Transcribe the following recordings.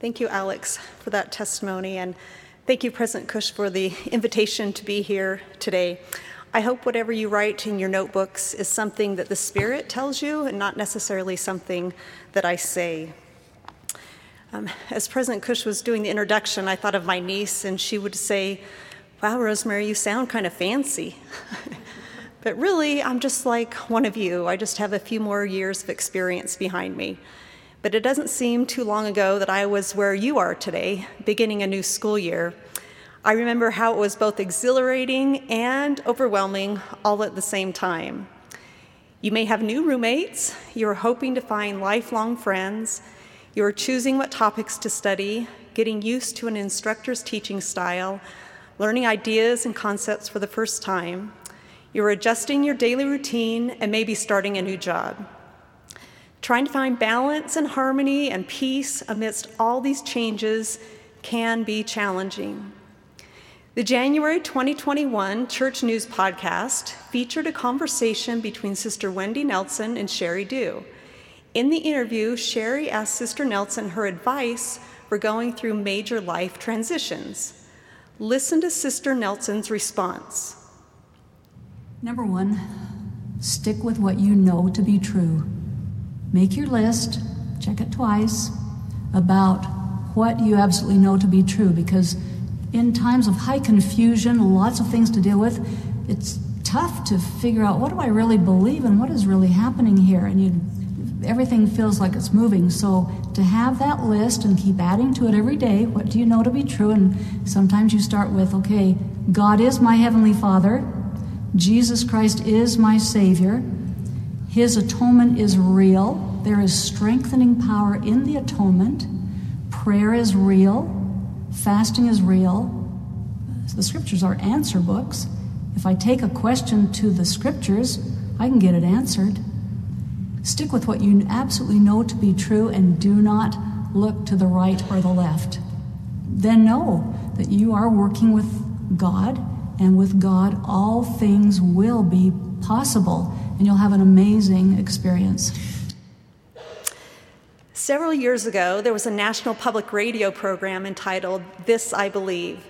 Thank you, Alex, for that testimony, and thank you, President Kusch, for the invitation to be here today. I hope whatever you write in your notebooks is something that the Spirit tells you and not necessarily something that I say. Um, as President Kusch was doing the introduction, I thought of my niece, and she would say, Wow, Rosemary, you sound kind of fancy. but really, I'm just like one of you. I just have a few more years of experience behind me. But it doesn't seem too long ago that I was where you are today, beginning a new school year. I remember how it was both exhilarating and overwhelming all at the same time. You may have new roommates, you're hoping to find lifelong friends, you're choosing what topics to study, getting used to an instructor's teaching style, learning ideas and concepts for the first time. You're adjusting your daily routine and maybe starting a new job. Trying to find balance and harmony and peace amidst all these changes can be challenging. The January 2021 Church News podcast featured a conversation between Sister Wendy Nelson and Sheri Dew. In the interview, Sheri asked Sister Nelson her advice for going through major life transitions. Listen to Sister Nelson's response. Number one, stick with what you know to be true. Make your list, check it twice, about what you absolutely know to be true because in times of high confusion, lots of things to deal with, it's tough to figure out what do I really believe and what is really happening here and you everything feels like it's moving. So to have that list and keep adding to it every day, what do you know to be true? And sometimes you start with, okay, God is my heavenly Father. Jesus Christ is my Savior. His atonement is real. There is strengthening power in the atonement. Prayer is real. Fasting is real. The scriptures are answer books. If I take a question to the scriptures, I can get it answered. Stick with what you absolutely know to be true and do not look to the right or the left. Then know that you are working with God, and with God, all things will be possible and you'll have an amazing experience. Several years ago, there was a national public radio program entitled This I Believe.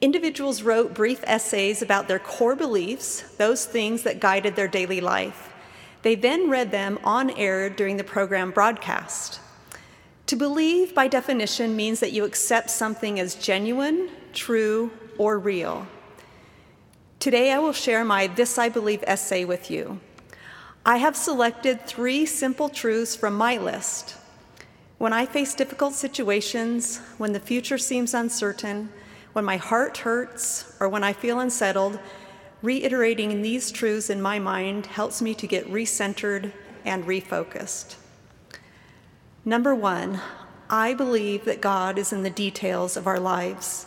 Individuals wrote brief essays about their core beliefs, those things that guided their daily life. They then read them on air during the program broadcast. To believe, by definition, means that you accept something as genuine, true, or real. Today, I will share my This I Believe essay with you. I have selected three simple truths from my list. When I face difficult situations, when the future seems uncertain, when my heart hurts, or when I feel unsettled, reiterating these truths in my mind helps me to get recentered and refocused. Number one, I believe that God is in the details of our lives.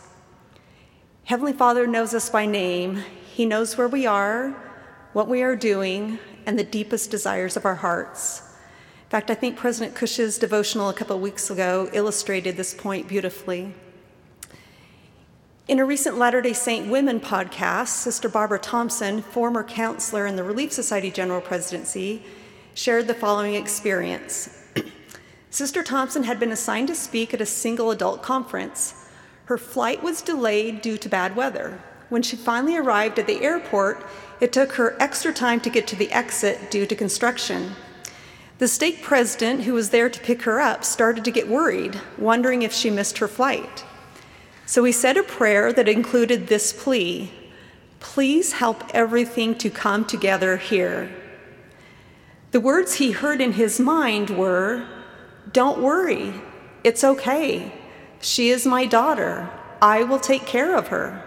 Heavenly Father knows us by name. He knows where we are, what we are doing, and the deepest desires of our hearts. In fact, I think President Kusch's devotional a couple of weeks ago illustrated this point beautifully. In a recent Latter day Saint Women podcast, Sister Barbara Thompson, former counselor in the Relief Society General Presidency, shared the following experience. Sister Thompson had been assigned to speak at a single adult conference. Her flight was delayed due to bad weather. When she finally arrived at the airport, it took her extra time to get to the exit due to construction. The stake president, who was there to pick her up, started to get worried, wondering if she missed her flight. So he said a prayer that included this plea Please help everything to come together here. The words he heard in his mind were Don't worry, it's okay. She is my daughter. I will take care of her.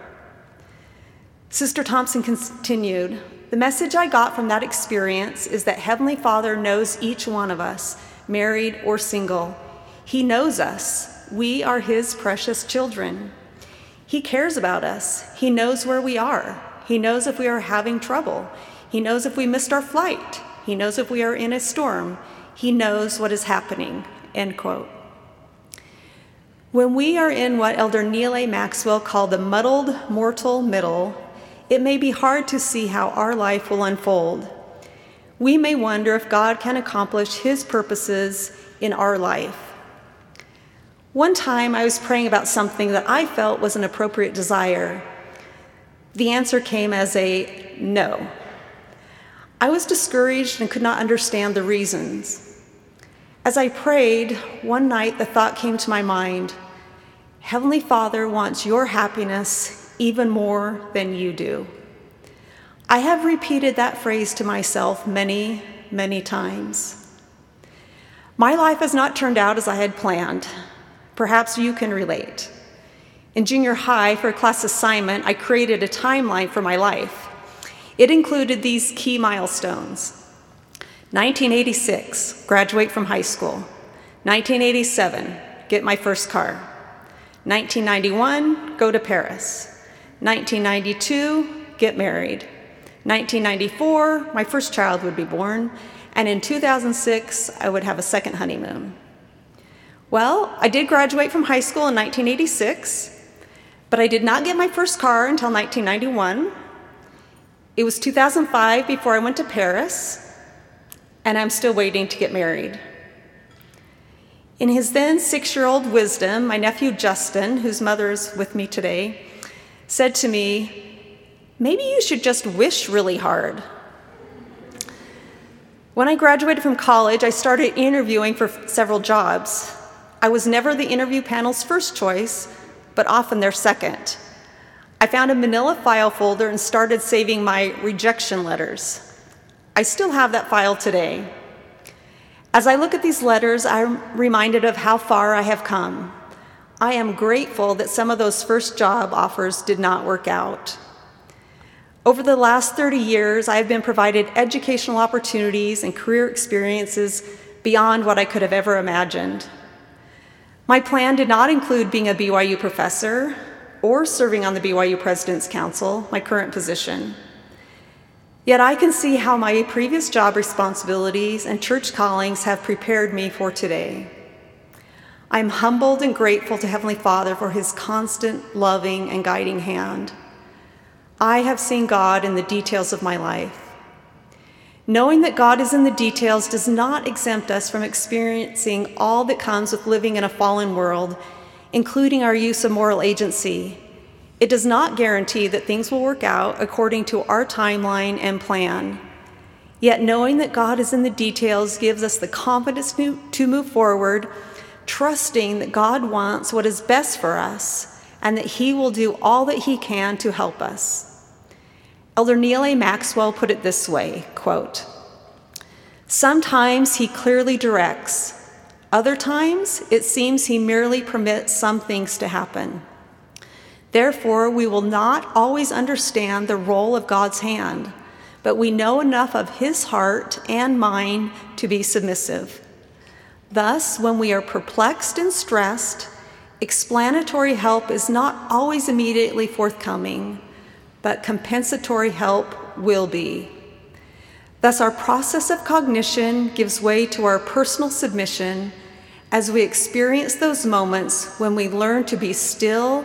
Sister Thompson continued The message I got from that experience is that Heavenly Father knows each one of us, married or single. He knows us. We are His precious children. He cares about us. He knows where we are. He knows if we are having trouble. He knows if we missed our flight. He knows if we are in a storm. He knows what is happening. End quote. When we are in what Elder Neal A. Maxwell called the muddled mortal middle, it may be hard to see how our life will unfold. We may wonder if God can accomplish His purposes in our life. One time I was praying about something that I felt was an appropriate desire. The answer came as a no. I was discouraged and could not understand the reasons. As I prayed, one night the thought came to my mind Heavenly Father wants your happiness even more than you do. I have repeated that phrase to myself many, many times. My life has not turned out as I had planned. Perhaps you can relate. In junior high, for a class assignment, I created a timeline for my life. It included these key milestones 1986, graduate from high school. 1987, get my first car. 1991, go to Paris. 1992, get married. 1994, my first child would be born. And in 2006, I would have a second honeymoon. Well, I did graduate from high school in 1986, but I did not get my first car until 1991. It was 2005 before I went to Paris, and I'm still waiting to get married. In his then six year old wisdom, my nephew Justin, whose mother is with me today, said to me, Maybe you should just wish really hard. When I graduated from college, I started interviewing for several jobs. I was never the interview panel's first choice, but often their second. I found a manila file folder and started saving my rejection letters. I still have that file today. As I look at these letters, I'm reminded of how far I have come. I am grateful that some of those first job offers did not work out. Over the last 30 years, I have been provided educational opportunities and career experiences beyond what I could have ever imagined. My plan did not include being a BYU professor or serving on the BYU President's Council, my current position. Yet I can see how my previous job responsibilities and church callings have prepared me for today. I'm humbled and grateful to Heavenly Father for his constant, loving, and guiding hand. I have seen God in the details of my life. Knowing that God is in the details does not exempt us from experiencing all that comes with living in a fallen world, including our use of moral agency. It does not guarantee that things will work out according to our timeline and plan. Yet, knowing that God is in the details gives us the confidence to move forward, trusting that God wants what is best for us and that He will do all that He can to help us. Elder Neal A. Maxwell put it this way quote, Sometimes he clearly directs, other times it seems he merely permits some things to happen. Therefore, we will not always understand the role of God's hand, but we know enough of his heart and mind to be submissive. Thus, when we are perplexed and stressed, explanatory help is not always immediately forthcoming but compensatory help will be. Thus, our process of cognition gives way to our personal submission as we experience those moments when we learn to be still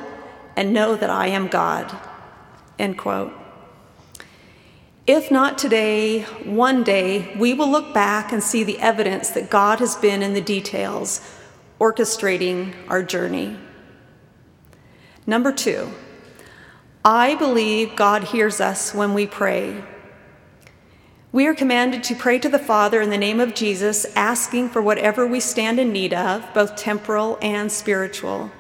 and know that I am God. End quote. If not today, one day we will look back and see the evidence that God has been in the details, orchestrating our journey. Number two, I believe God hears us when we pray. We are commanded to pray to the Father in the name of Jesus, asking for whatever we stand in need of, both temporal and spiritual.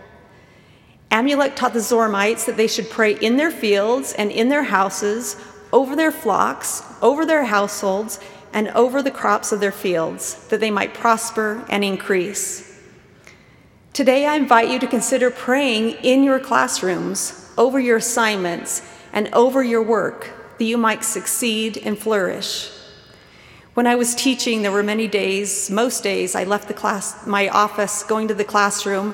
Amulek taught the Zoramites that they should pray in their fields and in their houses, over their flocks, over their households, and over the crops of their fields, that they might prosper and increase. Today, I invite you to consider praying in your classrooms over your assignments, and over your work, that you might succeed and flourish. When I was teaching, there were many days, most days, I left the class, my office, going to the classroom,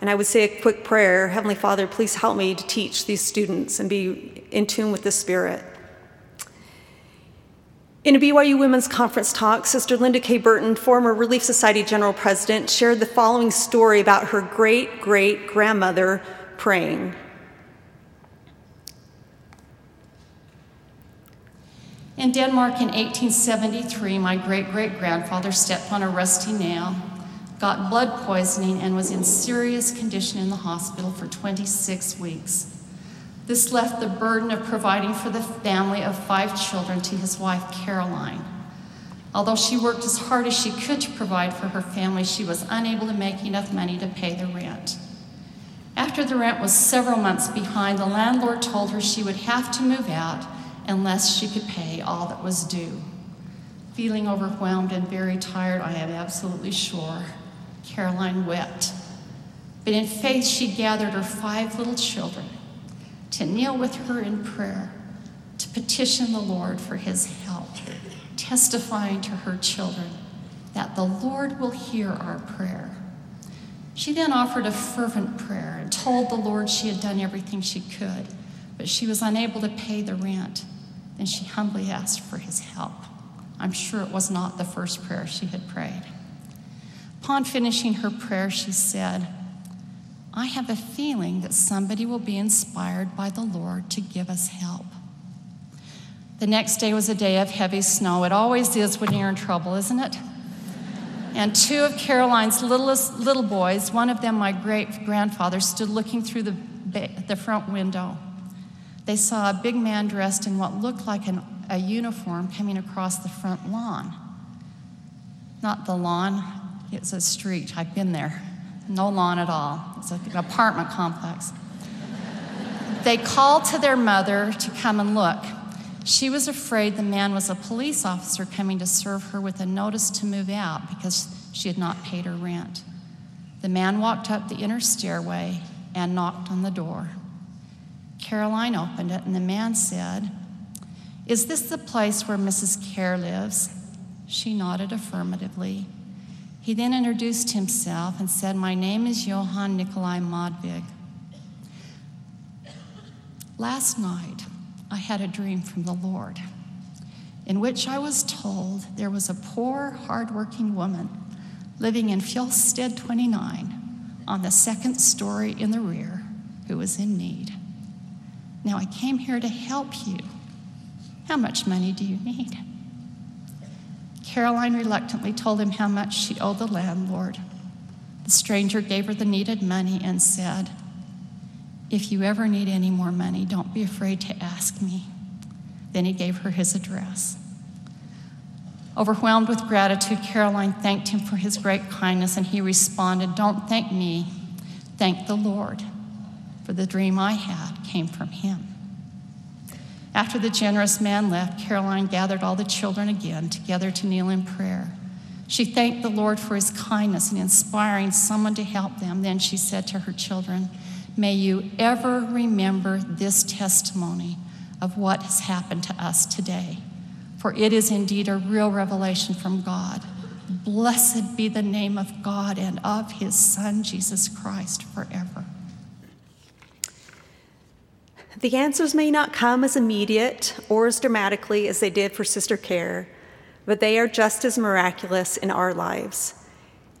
and I would say a quick prayer Heavenly Father, please help me to teach these students and be in tune with the Spirit. In a BYU Women's Conference talk, Sister Linda K. Burton, former Relief Society General President, shared the following story about her great great grandmother praying. In Denmark in 1873, my great great grandfather stepped on a rusty nail, got blood poisoning, and was in serious condition in the hospital for 26 weeks. This left the burden of providing for the family of five children to his wife, Caroline. Although she worked as hard as she could to provide for her family, she was unable to make enough money to pay the rent. After the rent was several months behind, the landlord told her she would have to move out unless she could pay all that was due. Feeling overwhelmed and very tired, I am absolutely sure, Caroline wept. But in faith, she gathered her five little children to kneel with her in prayer, to petition the Lord for his help, testifying to her children that the Lord will hear our prayer. She then offered a fervent prayer and told the Lord she had done everything she could, but she was unable to pay the rent. Then she humbly asked for his help. I'm sure it was not the first prayer she had prayed. Upon finishing her prayer, she said, I have a feeling that somebody will be inspired by the Lord to give us help. The next day was a day of heavy snow. It always is when you're in trouble, isn't it? And two of Caroline's littlest little boys, one of them my great grandfather, stood looking through the, the front window. They saw a big man dressed in what looked like an, a uniform coming across the front lawn. Not the lawn, it's a street. I've been there. No lawn at all. It's an apartment complex. They called to their mother to come and look. She was afraid the man was a police officer coming to serve her with a notice to move out because she had not paid her rent. The man walked up the inner stairway and knocked on the door. Caroline opened it, and the man said, Is this the place where Mrs. Kerr lives? She nodded affirmatively. He then introduced himself and said, My name is Johann Nikolai Modvig. Last night, I had a dream from the Lord in which I was told there was a poor, hardworking woman living in Fjellstead 29 on the second story in the rear who was in need. Now I came here to help you. How much money do you need? Caroline reluctantly told him how much she owed the landlord. The stranger gave her the needed money and said, If you ever need any more money, don't be afraid to ask me. Then he gave her his address. Overwhelmed with gratitude, Caroline thanked him for his great kindness, and he responded, Don't thank me, thank the Lord, for the dream I had came from him. After the generous man left, Caroline gathered all the children again together to kneel in prayer. She thanked the Lord for his kindness in inspiring someone to help them. Then she said to her children, May you ever remember this testimony of what has happened to us today, for it is indeed a real revelation from God. Blessed be the name of God and of his Son, Jesus Christ, forever. The answers may not come as immediate or as dramatically as they did for Sister Kerr, but they are just as miraculous in our lives.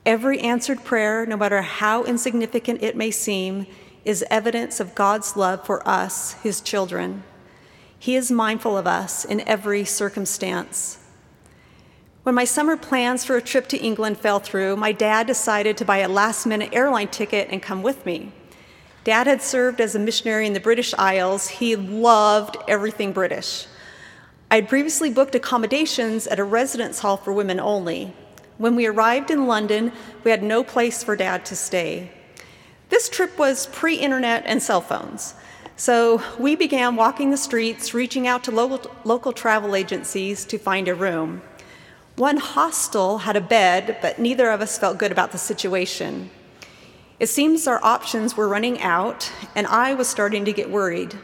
Every answered prayer, no matter how insignificant it may seem, is evidence of God's love for us, His children. He is mindful of us in every circumstance. When my summer plans for a trip to England fell through, my dad decided to buy a last minute airline ticket and come with me. Dad had served as a missionary in the British Isles. He loved everything British. I had previously booked accommodations at a residence hall for women only. When we arrived in London, we had no place for Dad to stay. This trip was pre internet and cell phones. So we began walking the streets, reaching out to local, local travel agencies to find a room. One hostel had a bed, but neither of us felt good about the situation. It seems our options were running out, and I was starting to get worried.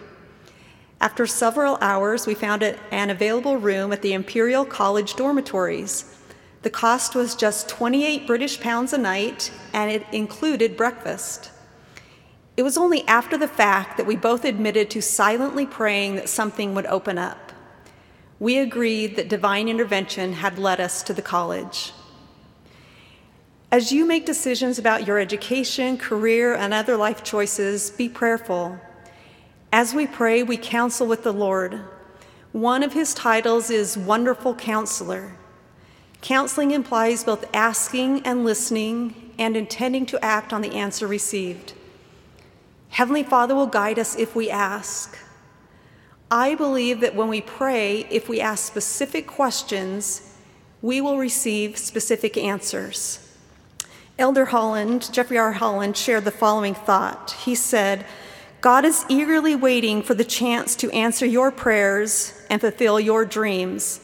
After several hours, we found an available room at the Imperial College dormitories. The cost was just 28 British pounds a night, and it included breakfast. It was only after the fact that we both admitted to silently praying that something would open up. We agreed that divine intervention had led us to the college. As you make decisions about your education, career, and other life choices, be prayerful. As we pray, we counsel with the Lord. One of his titles is Wonderful Counselor. Counseling implies both asking and listening, and intending to act on the answer received. Heavenly Father will guide us if we ask. I believe that when we pray, if we ask specific questions, we will receive specific answers. Elder Holland, Jeffrey R. Holland, shared the following thought. He said, God is eagerly waiting for the chance to answer your prayers and fulfill your dreams,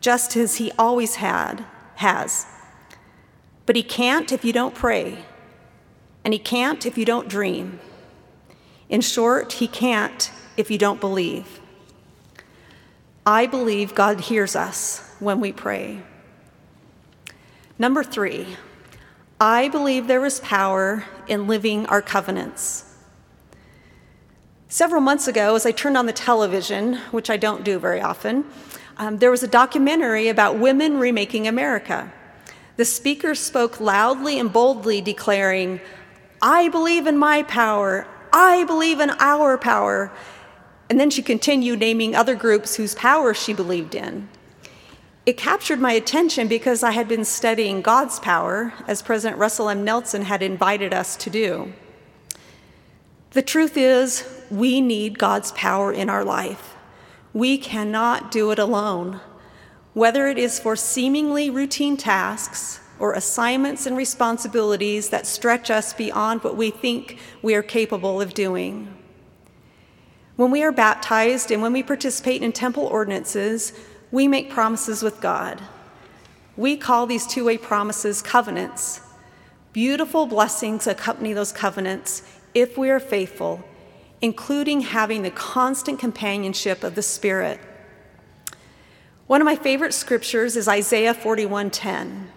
just as he always had, has. But he can't if you don't pray, and he can't if you don't dream. In short, he can't if you don't believe. I believe God hears us when we pray. Number three, I believe there is power in living our covenants. Several months ago, as I turned on the television, which I don't do very often, um, there was a documentary about women remaking America. The speaker spoke loudly and boldly, declaring, I believe in my power, I believe in our power. And then she continued naming other groups whose power she believed in. It captured my attention because I had been studying God's power, as President Russell M. Nelson had invited us to do. The truth is, we need God's power in our life. We cannot do it alone. Whether it is for seemingly routine tasks or assignments and responsibilities that stretch us beyond what we think we are capable of doing. When we are baptized and when we participate in temple ordinances, we make promises with God. We call these two way promises covenants. Beautiful blessings accompany those covenants if we are faithful, including having the constant companionship of the Spirit. One of my favorite scriptures is Isaiah 41:10.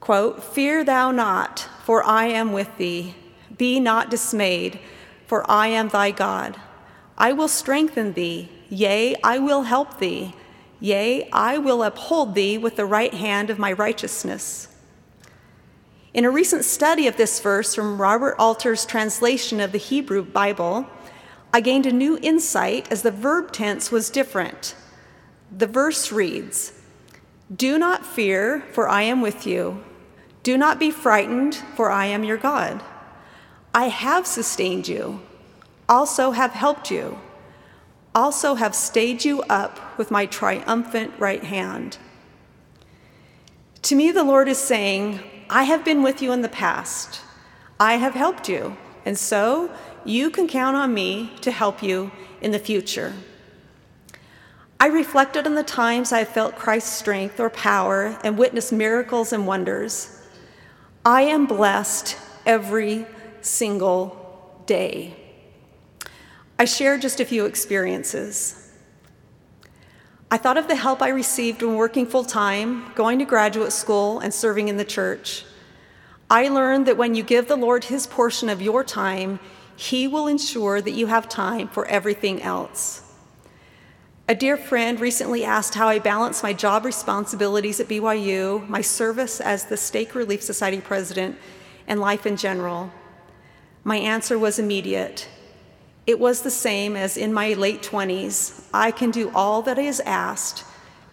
Quote, "Fear thou not, for I am with thee. Be not dismayed, for I am thy God. I will strengthen thee, yea, I will help thee. Yea, I will uphold thee with the right hand of my righteousness." In a recent study of this verse from Robert Alter's translation of the Hebrew Bible, I gained a new insight as the verb tense was different. The verse reads, Do not fear, for I am with you. Do not be frightened, for I am your God. I have sustained you, also have helped you, also have stayed you up with my triumphant right hand. To me, the Lord is saying, I have been with you in the past. I have helped you, and so you can count on me to help you in the future. I reflected on the times I felt Christ's strength or power and witnessed miracles and wonders. I am blessed every single day. I share just a few experiences. I thought of the help I received when working full time, going to graduate school, and serving in the church. I learned that when you give the Lord his portion of your time, he will ensure that you have time for everything else. A dear friend recently asked how I balance my job responsibilities at BYU, my service as the Stake Relief Society president, and life in general. My answer was immediate. It was the same as in my late 20s. I can do all that is asked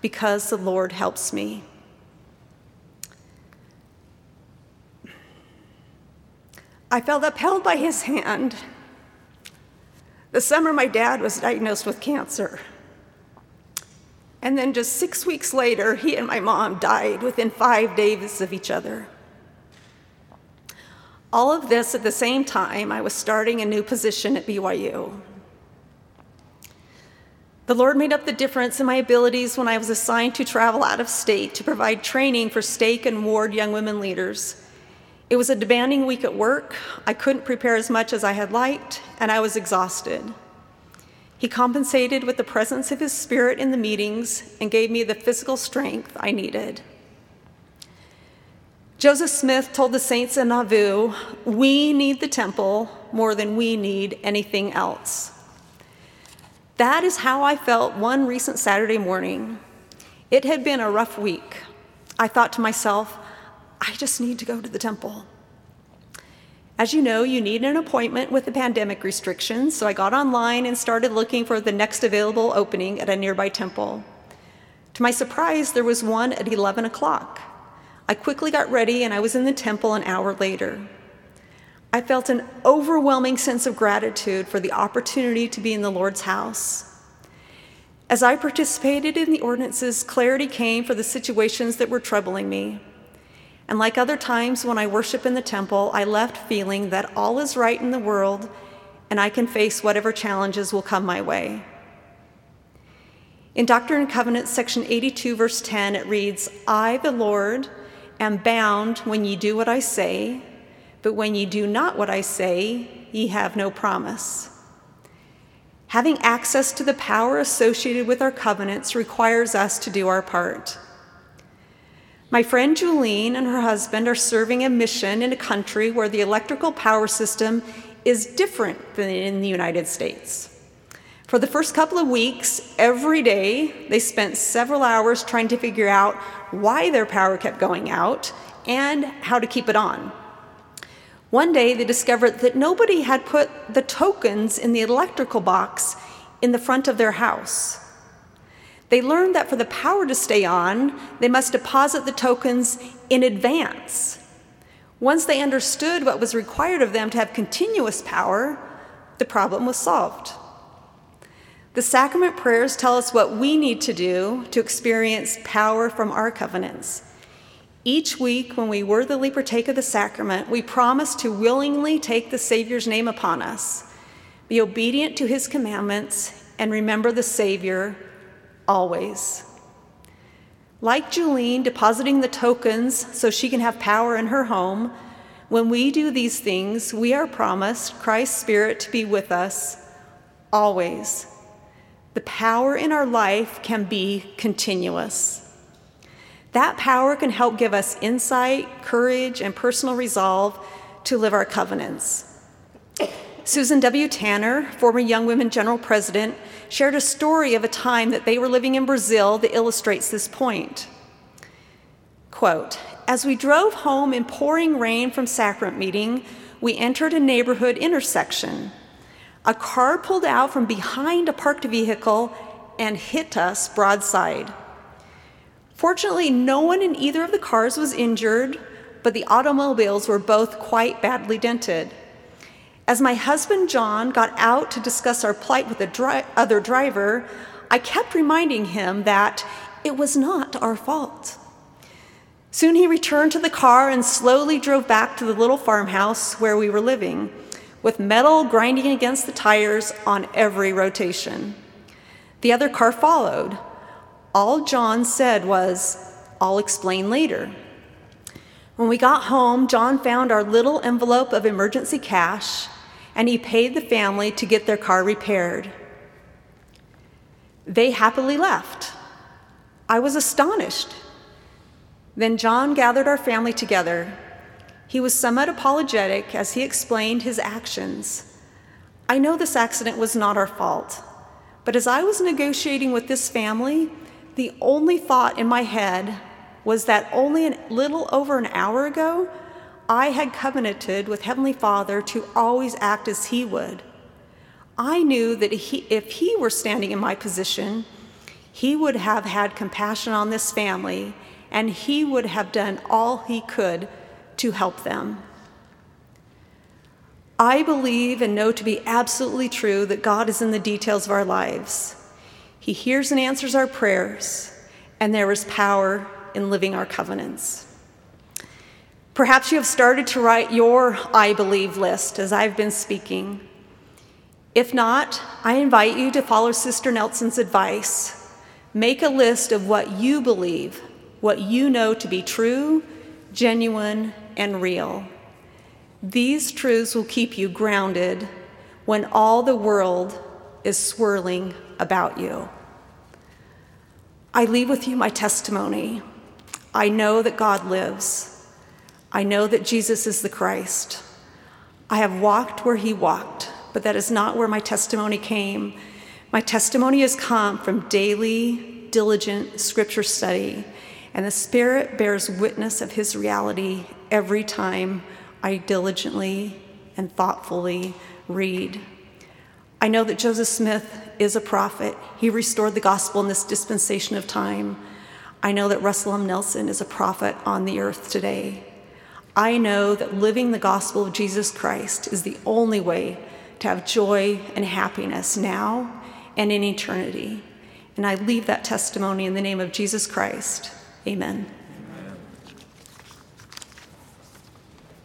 because the Lord helps me. I felt upheld by his hand. The summer my dad was diagnosed with cancer. And then just six weeks later, he and my mom died within five days of each other. All of this at the same time, I was starting a new position at BYU. The Lord made up the difference in my abilities when I was assigned to travel out of state to provide training for stake and ward young women leaders. It was a demanding week at work. I couldn't prepare as much as I had liked, and I was exhausted. He compensated with the presence of his spirit in the meetings and gave me the physical strength I needed. Joseph Smith told the saints in Nauvoo, We need the temple more than we need anything else. That is how I felt one recent Saturday morning. It had been a rough week. I thought to myself, I just need to go to the temple. As you know, you need an appointment with the pandemic restrictions, so I got online and started looking for the next available opening at a nearby temple. To my surprise, there was one at 11 o'clock. I quickly got ready and I was in the temple an hour later. I felt an overwhelming sense of gratitude for the opportunity to be in the Lord's house. As I participated in the ordinances, clarity came for the situations that were troubling me. And like other times when I worship in the temple, I left feeling that all is right in the world and I can face whatever challenges will come my way. In Doctrine and Covenants, section 82, verse 10, it reads I, the Lord, am bound when ye do what I say, but when ye do not what I say, ye have no promise. Having access to the power associated with our covenants requires us to do our part. My friend Julene and her husband are serving a mission in a country where the electrical power system is different than in the United States. For the first couple of weeks, every day, they spent several hours trying to figure out why their power kept going out and how to keep it on. One day, they discovered that nobody had put the tokens in the electrical box in the front of their house. They learned that for the power to stay on, they must deposit the tokens in advance. Once they understood what was required of them to have continuous power, the problem was solved. The sacrament prayers tell us what we need to do to experience power from our covenants. Each week, when we worthily partake of the sacrament, we promise to willingly take the Savior's name upon us, be obedient to his commandments, and remember the Savior always. Like Julene depositing the tokens so she can have power in her home, when we do these things, we are promised Christ's Spirit to be with us always. The power in our life can be continuous. That power can help give us insight, courage, and personal resolve to live our covenants. Susan W. Tanner, former Young Women General President, shared a story of a time that they were living in Brazil that illustrates this point. Quote As we drove home in pouring rain from sacrament meeting, we entered a neighborhood intersection. A car pulled out from behind a parked vehicle and hit us broadside. Fortunately, no one in either of the cars was injured, but the automobiles were both quite badly dented. As my husband John got out to discuss our plight with the dri- other driver, I kept reminding him that it was not our fault. Soon he returned to the car and slowly drove back to the little farmhouse where we were living, with metal grinding against the tires on every rotation. The other car followed, all John said was, I'll explain later. When we got home, John found our little envelope of emergency cash and he paid the family to get their car repaired. They happily left. I was astonished. Then John gathered our family together. He was somewhat apologetic as he explained his actions. I know this accident was not our fault, but as I was negotiating with this family, the only thought in my head was that only a little over an hour ago, I had covenanted with Heavenly Father to always act as He would. I knew that he, if He were standing in my position, He would have had compassion on this family and He would have done all He could to help them. I believe and know to be absolutely true that God is in the details of our lives. He hears and answers our prayers, and there is power in living our covenants. Perhaps you have started to write your I believe list as I've been speaking. If not, I invite you to follow Sister Nelson's advice. Make a list of what you believe, what you know to be true, genuine, and real. These truths will keep you grounded when all the world is swirling about you. I leave with you my testimony. I know that God lives. I know that Jesus is the Christ. I have walked where he walked, but that is not where my testimony came. My testimony has come from daily, diligent scripture study, and the Spirit bears witness of his reality every time I diligently and thoughtfully read. I know that Joseph Smith is a prophet. He restored the gospel in this dispensation of time. I know that Russell M. Nelson is a prophet on the earth today. I know that living the gospel of Jesus Christ is the only way to have joy and happiness now and in eternity. And I leave that testimony in the name of Jesus Christ. Amen.